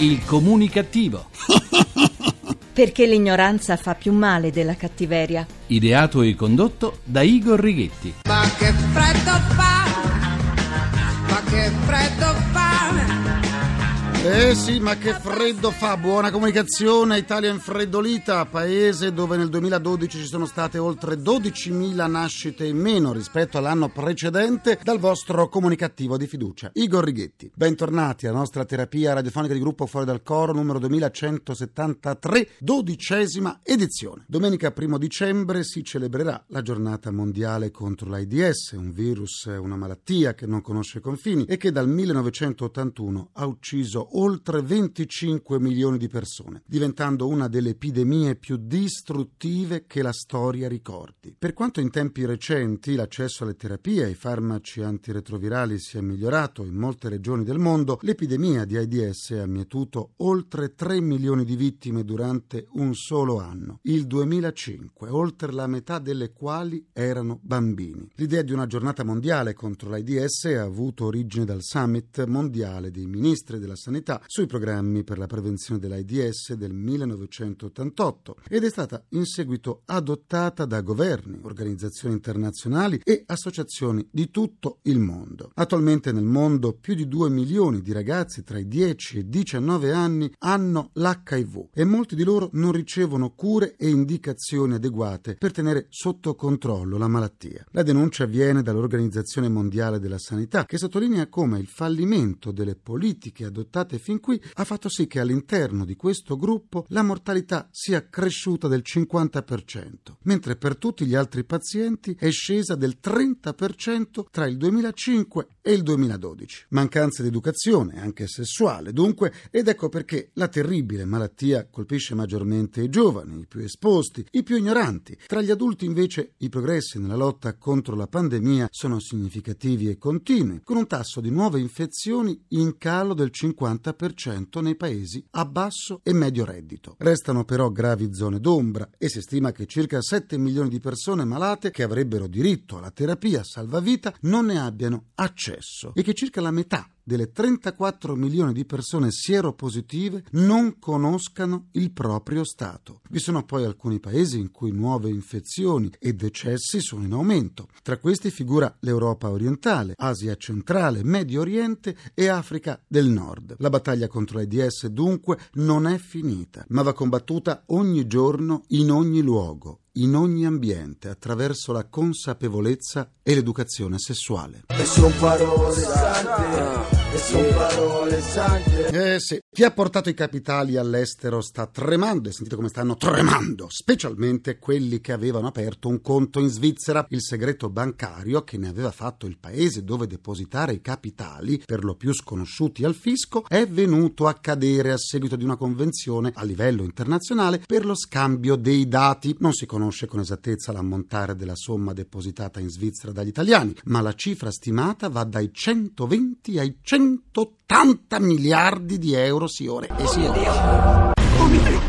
Il comunicativo. Perché l'ignoranza fa più male della cattiveria. Ideato e condotto da Igor Righetti. Ma che freddo fa! Ma che freddo fa! Eh sì, ma che freddo fa! Buona comunicazione, Italia infreddolita, paese dove nel 2012 ci sono state oltre 12.000 nascite in meno rispetto all'anno precedente dal vostro comunicativo di fiducia, Igor Righetti. Bentornati alla nostra terapia radiofonica di gruppo Fuori dal Coro numero 2173, dodicesima edizione. Domenica 1 dicembre si celebrerà la giornata mondiale contro l'AIDS, un virus, una malattia che non conosce confini e che dal 1981 ha ucciso oltre 25 milioni di persone, diventando una delle epidemie più distruttive che la storia ricordi. Per quanto in tempi recenti l'accesso alle terapie e ai farmaci antiretrovirali sia migliorato in molte regioni del mondo, l'epidemia di AIDS ha mietuto oltre 3 milioni di vittime durante un solo anno, il 2005, oltre la metà delle quali erano bambini. L'idea di una giornata mondiale contro l'AIDS ha avuto origine dal Summit mondiale dei ministri della sanità sanità sui programmi per la prevenzione dell'AIDS del 1988 ed è stata in seguito adottata da governi, organizzazioni internazionali e associazioni di tutto il mondo. Attualmente nel mondo più di 2 milioni di ragazzi tra i 10 e i 19 anni hanno l'HIV e molti di loro non ricevono cure e indicazioni adeguate per tenere sotto controllo la malattia. La denuncia viene dall'Organizzazione Mondiale della Sanità che sottolinea come il fallimento delle politiche adottate arrivate fin qui ha fatto sì che all'interno di questo gruppo la mortalità sia cresciuta del 50%, mentre per tutti gli altri pazienti è scesa del 30% tra il 2005 e il 2012. Mancanza di educazione, anche sessuale, dunque, ed ecco perché la terribile malattia colpisce maggiormente i giovani, i più esposti, i più ignoranti. Tra gli adulti invece i progressi nella lotta contro la pandemia sono significativi e continui, con un tasso di nuove infezioni in calo del 50%. 40% nei paesi a basso e medio reddito. Restano però gravi zone d'ombra e si stima che circa 7 milioni di persone malate che avrebbero diritto alla terapia salvavita non ne abbiano accesso e che circa la metà delle 34 milioni di persone sieropositive non conoscano il proprio stato. Vi sono poi alcuni paesi in cui nuove infezioni e decessi sono in aumento. Tra questi figura l'Europa orientale, Asia centrale, Medio Oriente e Africa del Nord. La battaglia contro l'AIDS dunque non è finita, ma va combattuta ogni giorno in ogni luogo in ogni ambiente attraverso la consapevolezza e l'educazione sessuale. E son parole sante, e son parole sante. Eh sì, chi ha portato i capitali all'estero sta tremando e sentite come stanno tremando, specialmente quelli che avevano aperto un conto in Svizzera. Il segreto bancario che ne aveva fatto il paese dove depositare i capitali, per lo più sconosciuti al fisco, è venuto a cadere a seguito di una convenzione a livello internazionale per lo scambio dei dati. Non si conosce con esattezza l'ammontare della somma depositata in Svizzera dagli italiani, ma la cifra stimata va dai 120 ai 180 miliardi di euro si e si ore.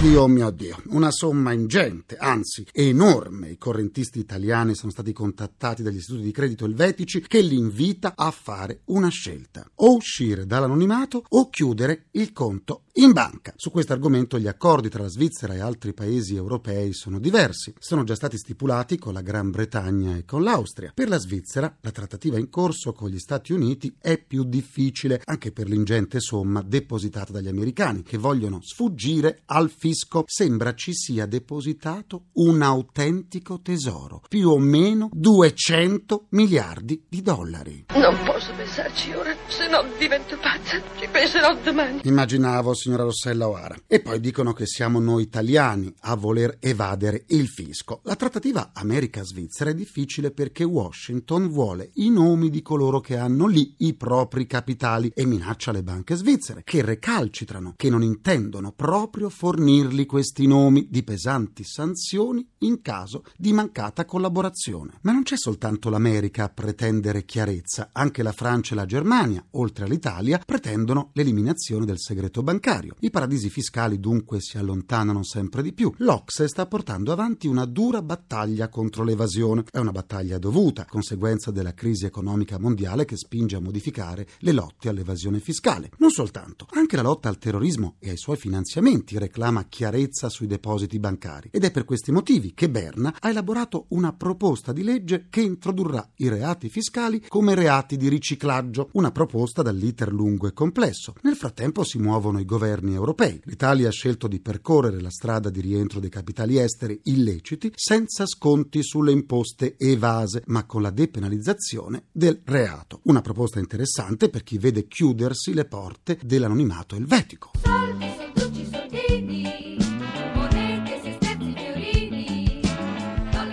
Dio mio Dio, una somma ingente, anzi enorme. I correntisti italiani sono stati contattati dagli istituti di credito elvetici che li invita a fare una scelta, o uscire dall'anonimato o chiudere il conto in banca. Su questo argomento gli accordi tra la Svizzera e altri paesi europei sono diversi. Sono già stati stipulati con la Gran Bretagna e con l'Austria. Per la Svizzera la trattativa in corso con gli Stati Uniti è più difficile, anche per l'ingente somma depositata dagli americani, che vogliono sfuggire al fisco. Sembra ci sia depositato un autentico tesoro, più o meno 200 miliardi di dollari. Non posso pensarci ora, se no divento pazza. Ci penserò domani. Immaginavo, signora Rossella O'Hara. E poi dicono che siamo noi italiani a voler evadere il fisco. La trattativa America-Svizzera è difficile perché Washington vuole i nomi di coloro che hanno lì i propri capitali e minaccia le banche svizzere che recalcitrano, che non intendono proprio fornirli questi nomi di pesanti sanzioni in caso di mancata collaborazione. Ma non c'è soltanto l'America a pretendere chiarezza, anche la Francia e la Germania, oltre all'Italia, pretendono l'eliminazione del segreto bancario. I paradisi fiscali dunque si allontanano sempre di più. L'Ocse sta portando avanti una dura battaglia contro l'evasione. È una battaglia dovuta, conseguenza della crisi economica mondiale che spinge a modificare le lotte all'evasione fiscale. Non soltanto, anche la lotta al terrorismo e ai suoi finanziamenti reclama chiarezza sui depositi bancari. Ed è per questi motivi che Berna ha elaborato una proposta di legge che introdurrà i reati fiscali come reati di riciclaggio, una proposta dall'iter lungo e complesso. Nel frattempo si muovono i governi europei. L'Italia ha scelto di percorrere la strada di rientro dei capitali esteri illeciti senza sconti sulle imposte evase, ma con la depenalizzazione del reato. Una proposta interessante per chi vede chiudersi le porte dell'anonimato elvetico.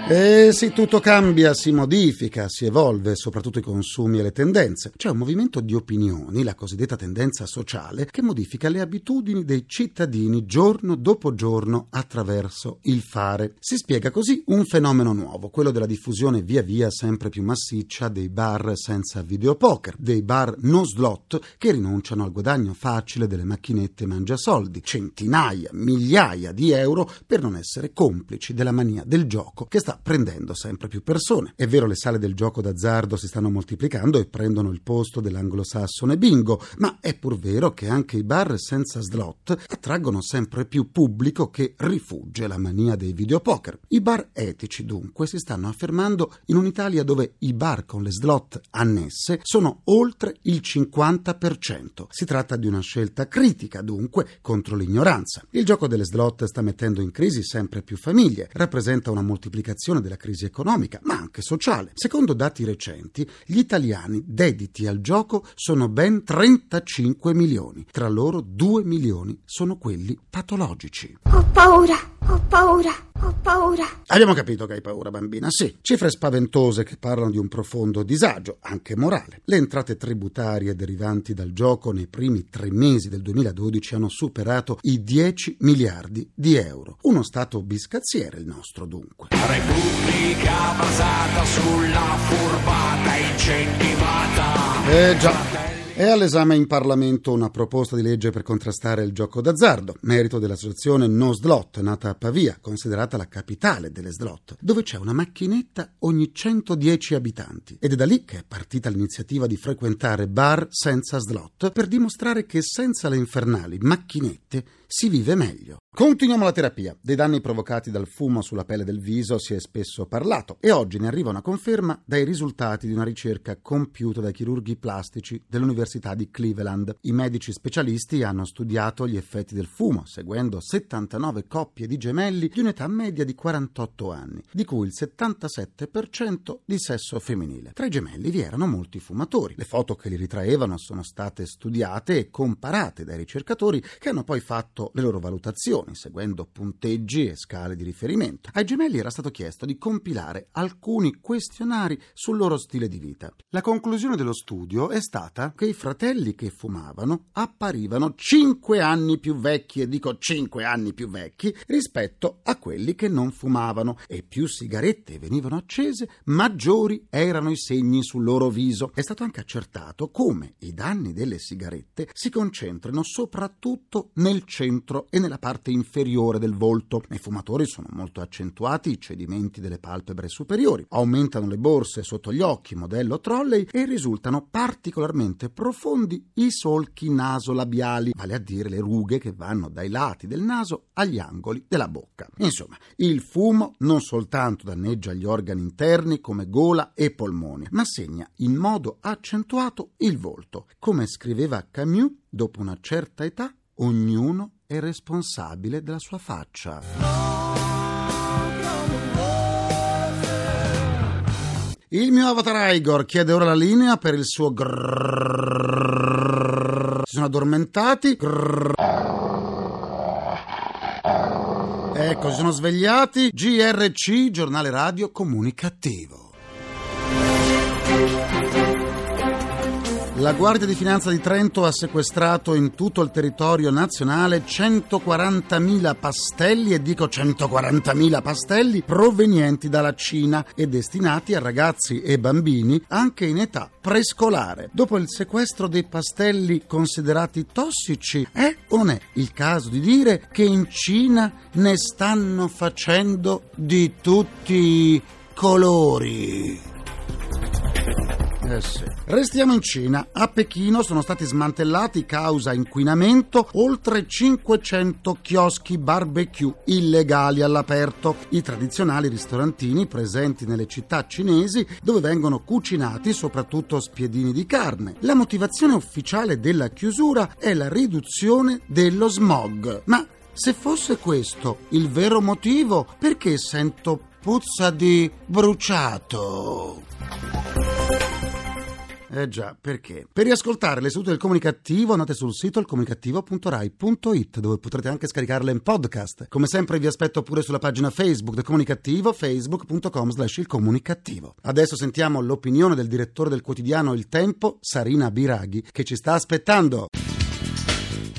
Eh sì, tutto cambia, si modifica, si evolve, soprattutto i consumi e le tendenze. C'è un movimento di opinioni, la cosiddetta tendenza sociale, che modifica le abitudini dei cittadini giorno dopo giorno attraverso il fare. Si spiega così un fenomeno nuovo, quello della diffusione via via sempre più massiccia dei bar senza videopoker, dei bar no slot che rinunciano al guadagno facile delle macchinette mangiasoldi, centinaia, migliaia di euro per non essere complici della mania del gioco che sta prendendo sempre più persone. È vero, le sale del gioco d'azzardo si stanno moltiplicando e prendono il posto dell'anglosassone bingo, ma è pur vero che anche i bar senza slot attraggono sempre più pubblico che rifugge la mania dei videopoker. I bar etici, dunque, si stanno affermando in un'Italia dove i bar con le slot annesse sono oltre il 50%. Si tratta di una scelta critica, dunque, contro l'ignoranza. Il gioco delle slot sta mettendo in crisi sempre più famiglie, rappresenta una moltiplicazione della crisi economica, ma anche sociale. Secondo dati recenti, gli italiani dediti al gioco sono ben 35 milioni. Tra loro 2 milioni sono quelli patologici. Ho paura, ho paura, ho paura. Abbiamo capito che hai paura, bambina, sì. Cifre spaventose che parlano di un profondo disagio, anche morale. Le entrate tributarie derivanti dal gioco nei primi tre mesi del 2012 hanno superato i 10 miliardi di euro. Uno stato biscazziere il nostro, dunque. Repubblica basata sulla furbata incentivata. Eh già. È all'esame in Parlamento una proposta di legge per contrastare il gioco d'azzardo, merito dell'associazione No Slot, nata a Pavia, considerata la capitale delle slot, dove c'è una macchinetta ogni 110 abitanti. Ed è da lì che è partita l'iniziativa di frequentare bar senza slot per dimostrare che senza le infernali macchinette si vive meglio. Continuiamo la terapia. Dei danni provocati dal fumo sulla pelle del viso si è spesso parlato e oggi ne arriva una conferma dai risultati di una ricerca compiuta dai chirurghi plastici dell'Università di Cleveland. I medici specialisti hanno studiato gli effetti del fumo seguendo 79 coppie di gemelli di un'età media di 48 anni, di cui il 77% di sesso femminile. Tra i gemelli vi erano molti fumatori. Le foto che li ritraevano sono state studiate e comparate dai ricercatori che hanno poi fatto le loro valutazioni, seguendo punteggi e scale di riferimento. Ai gemelli era stato chiesto di compilare alcuni questionari sul loro stile di vita. La conclusione dello studio è stata che i fratelli che fumavano apparivano 5 anni più vecchi, e dico 5 anni più vecchi, rispetto a quelli che non fumavano, e più sigarette venivano accese, maggiori erano i segni sul loro viso. È stato anche accertato come i danni delle sigarette si concentrano soprattutto nel centro e nella parte inferiore del volto. Nei fumatori sono molto accentuati i cedimenti delle palpebre superiori, aumentano le borse sotto gli occhi, modello trolley, e risultano particolarmente profondi i solchi nasolabiali, vale a dire le rughe che vanno dai lati del naso agli angoli della bocca. Insomma, il fumo non soltanto danneggia gli organi interni come gola e polmoni, ma segna in modo accentuato il volto. Come scriveva Camus, dopo una certa età ognuno è responsabile della sua faccia. Il mio avatar Igor chiede ora la linea per il suo grrrr. Si sono addormentati. Grrrr. Ecco, si sono svegliati. GRC, giornale radio comunicativo. La Guardia di Finanza di Trento ha sequestrato in tutto il territorio nazionale 140.000 pastelli, e dico 140.000 pastelli, provenienti dalla Cina e destinati a ragazzi e bambini anche in età prescolare. Dopo il sequestro dei pastelli considerati tossici, è o non è il caso di dire che in Cina ne stanno facendo di tutti i colori? Eh. Restiamo in Cina. A Pechino sono stati smantellati causa inquinamento oltre 500 chioschi barbecue illegali all'aperto, i tradizionali ristorantini presenti nelle città cinesi dove vengono cucinati soprattutto spiedini di carne. La motivazione ufficiale della chiusura è la riduzione dello smog. Ma se fosse questo il vero motivo, perché sento puzza di bruciato? Eh già, perché? Per riascoltare le sedute del comunicativo andate sul sito ilcomunicativo.rai.it dove potrete anche scaricarle in podcast. Come sempre vi aspetto pure sulla pagina Facebook del comunicativo facebook.com slash il comunicativo. Adesso sentiamo l'opinione del direttore del quotidiano Il Tempo, Sarina Biraghi, che ci sta aspettando.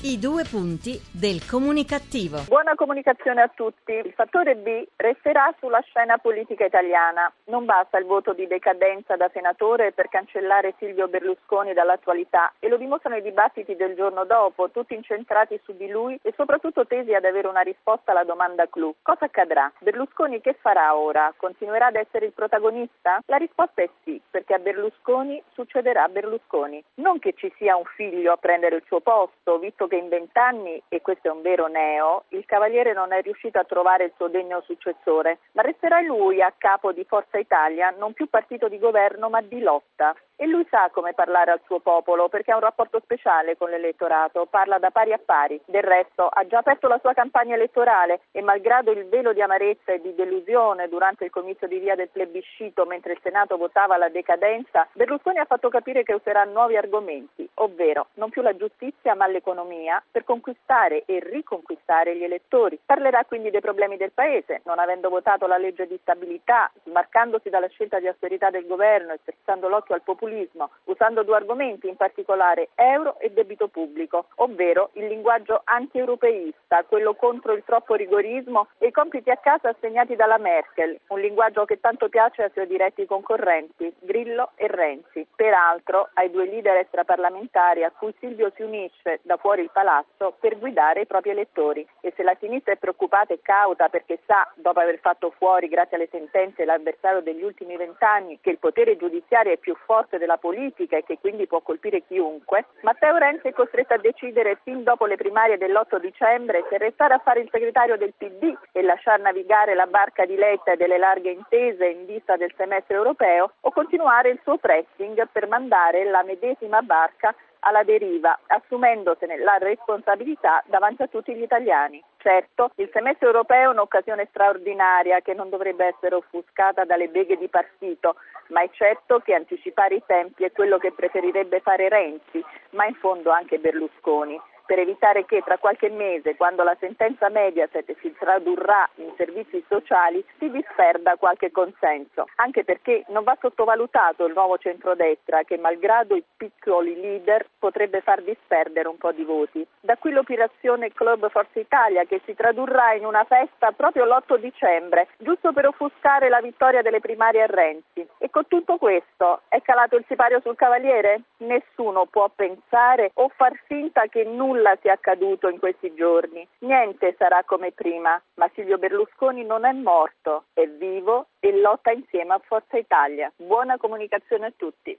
I due punti del comunicativo. Buona comunicazione a tutti. Il fattore B resterà sulla scena politica italiana. Non basta il voto di decadenza da senatore per cancellare Silvio Berlusconi dall'attualità e lo dimostrano i dibattiti del giorno dopo, tutti incentrati su di lui e soprattutto tesi ad avere una risposta alla domanda clou. Cosa accadrà? Berlusconi che farà ora? Continuerà ad essere il protagonista? La risposta è sì, perché a Berlusconi succederà Berlusconi. Non che ci sia un figlio a prendere il suo posto, visto che in vent'anni, e questo è un vero neo, il Cavaliere non è riuscito a trovare il suo degno successore, ma resterà lui a capo di Forza Italia, non più partito di governo ma di lotta. E lui sa come parlare al suo popolo perché ha un rapporto speciale con l'elettorato, parla da pari a pari. Del resto ha già aperto la sua campagna elettorale e malgrado il velo di amarezza e di delusione durante il comizio di via del plebiscito mentre il Senato votava la decadenza, Berlusconi ha fatto capire che userà nuovi argomenti, ovvero non più la giustizia ma l'economia per conquistare e riconquistare gli elettori. Parlerà quindi dei problemi del Paese, non avendo votato la legge di stabilità, smarcandosi dalla scelta di austerità del governo e spezzando l'occhio al populismo populismo, usando due argomenti, in particolare euro e debito pubblico, ovvero il linguaggio anti-europeista, quello contro il troppo rigorismo e i compiti a casa assegnati dalla Merkel, un linguaggio che tanto piace ai suoi diretti concorrenti, Grillo e Renzi. Peraltro ai due leader extraparlamentari a cui Silvio si unisce da fuori il palazzo per guidare i propri elettori. E se la sinistra è preoccupata e cauta perché sa, dopo aver fatto fuori, grazie alle sentenze, l'avversario degli ultimi vent'anni, che il potere giudiziario è più forte forte della politica e che quindi può colpire chiunque, Matteo Renzi è costretto a decidere fin dopo le primarie dell'8 dicembre se restare a fare il segretario del PD e lasciar navigare la barca di Letta e delle larghe intese in vista del semestre europeo o continuare il suo pressing per mandare la medesima barca alla deriva, assumendosene la responsabilità davanti a tutti gli italiani. Certo, il semestre europeo è un'occasione straordinaria che non dovrebbe essere offuscata dalle beghe di partito, ma è certo che anticipare i tempi è quello che preferirebbe fare Renzi, ma in fondo anche Berlusconi per evitare che tra qualche mese, quando la sentenza Mediaset si tradurrà in servizi sociali, si disperda qualche consenso. Anche perché non va sottovalutato il nuovo centrodestra che, malgrado i piccoli leader, potrebbe far disperdere un po' di voti. Da qui l'operazione Club Forza Italia che si tradurrà in una festa proprio l'8 dicembre, giusto per offuscare la vittoria delle primarie a Renzi. E con tutto questo è calato il sipario sul Cavaliere? Nessuno può pensare o far finta che nulla nulla sia accaduto in questi giorni, niente sarà come prima, ma Silvio Berlusconi non è morto, è vivo e lotta insieme a Forza Italia. Buona comunicazione a tutti.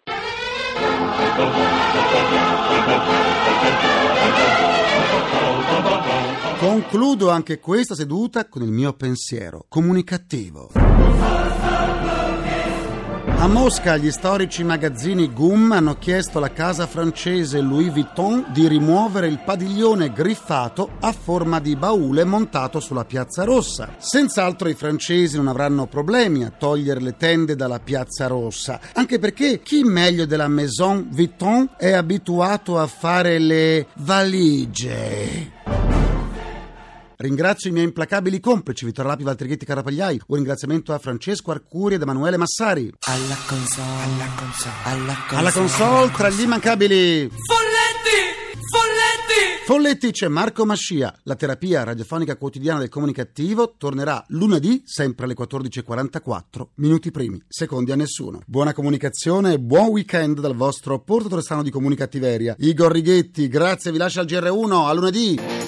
Concludo anche questa seduta con il mio pensiero comunicativo. A Mosca gli storici magazzini GUM hanno chiesto alla casa francese Louis Vuitton di rimuovere il padiglione griffato a forma di baule montato sulla Piazza Rossa. Senz'altro i francesi non avranno problemi a togliere le tende dalla Piazza Rossa, anche perché chi meglio della Maison Vuitton è abituato a fare le valigie. Ringrazio i miei implacabili complici Vittorio Lapi, Valtrighetti, Carapagliai. Un ringraziamento a Francesco Arcuri ed Emanuele Massari. Alla console, alla console, alla console. Alla console tra gli immancabili Folletti! Folletti! Folletti c'è Marco Mascia. La terapia radiofonica quotidiana del comunicativo tornerà lunedì, sempre alle 14.44, minuti primi, secondi a nessuno. Buona comunicazione e buon weekend dal vostro portatore strano di comunicattiveria. Igor Righetti, grazie, vi lascio al GR1, a lunedì.